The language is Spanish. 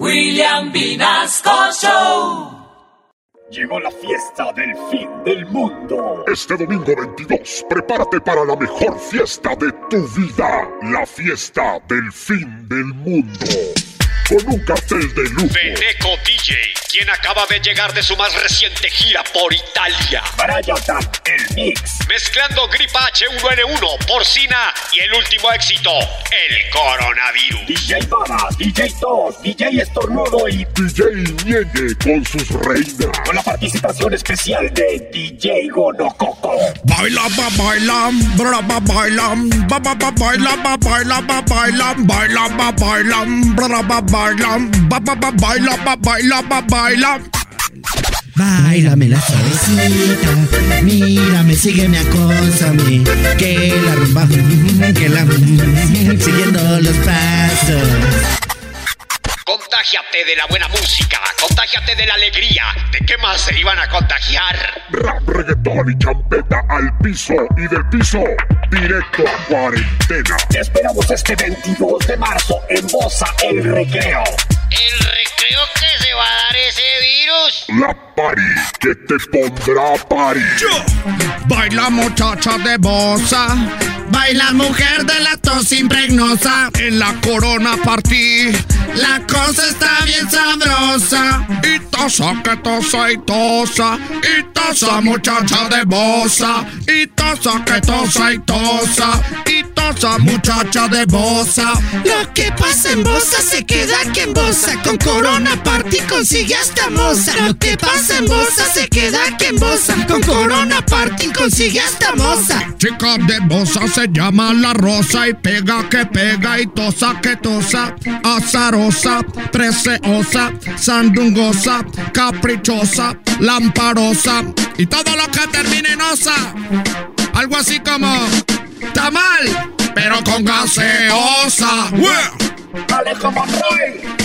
William Vinasco Show. Llegó la fiesta del fin del mundo. Este domingo 22, prepárate para la mejor fiesta de tu vida. La fiesta del fin del mundo con un cartel de lujo. Beneco DJ, quien acaba de llegar de su más reciente gira por Italia. Brian, el mix. Mezclando gripa H1N1, porcina y el último éxito, el coronavirus. DJ Baba, DJ Tos, DJ Estornudo y DJ Ñeñe con sus reinas. Con la participación especial de DJ Gonococo. Baila, ba, baila, bra, ba, baila, ba, ba, ba, baila, ba, baila, ba, baila, baila, ba, baila, bra, ba, baila, ba, ba, ba, baila, ba, baila, ba, baila. Bailame la suavecita, mírame, sígueme, acósame, que la rumba, que la siguiendo los pasos. Contágiate de la buena música, contágiate de la alegría. ¿De qué más se iban a contagiar? Rap, reggaetón y champeta al piso y del piso directo a cuarentena. Te esperamos este 22 de marzo en Bosa El Recreo. ¿El recreo que se va a dar ese virus? La pari que te pondrá pari. Baila muchacha de bosa, Baila mujer de la tos impregnosa, en la corona partí. la cosa está bien sabrosa. Y tosa que tosa y tosa, y tosa muchacha de bosa, y tosa que tosa y tosa, y muchacha de bosa. Lo que pasa en Bosa se queda aquí en Bosa. Con Corona Party consigue hasta moza. Lo que pasa en Bosa se queda aquí en Bosa. Con Corona Party consigue hasta moza. Chica de bosa se llama la rosa y pega que pega y tosa que tosa, azarosa, treceosa, sandungosa, caprichosa, lamparosa y todo lo que termine en osa. Algo así como tamal, pero con gaseosa. ¡Ueh! Alejo Monroy y Mr. People.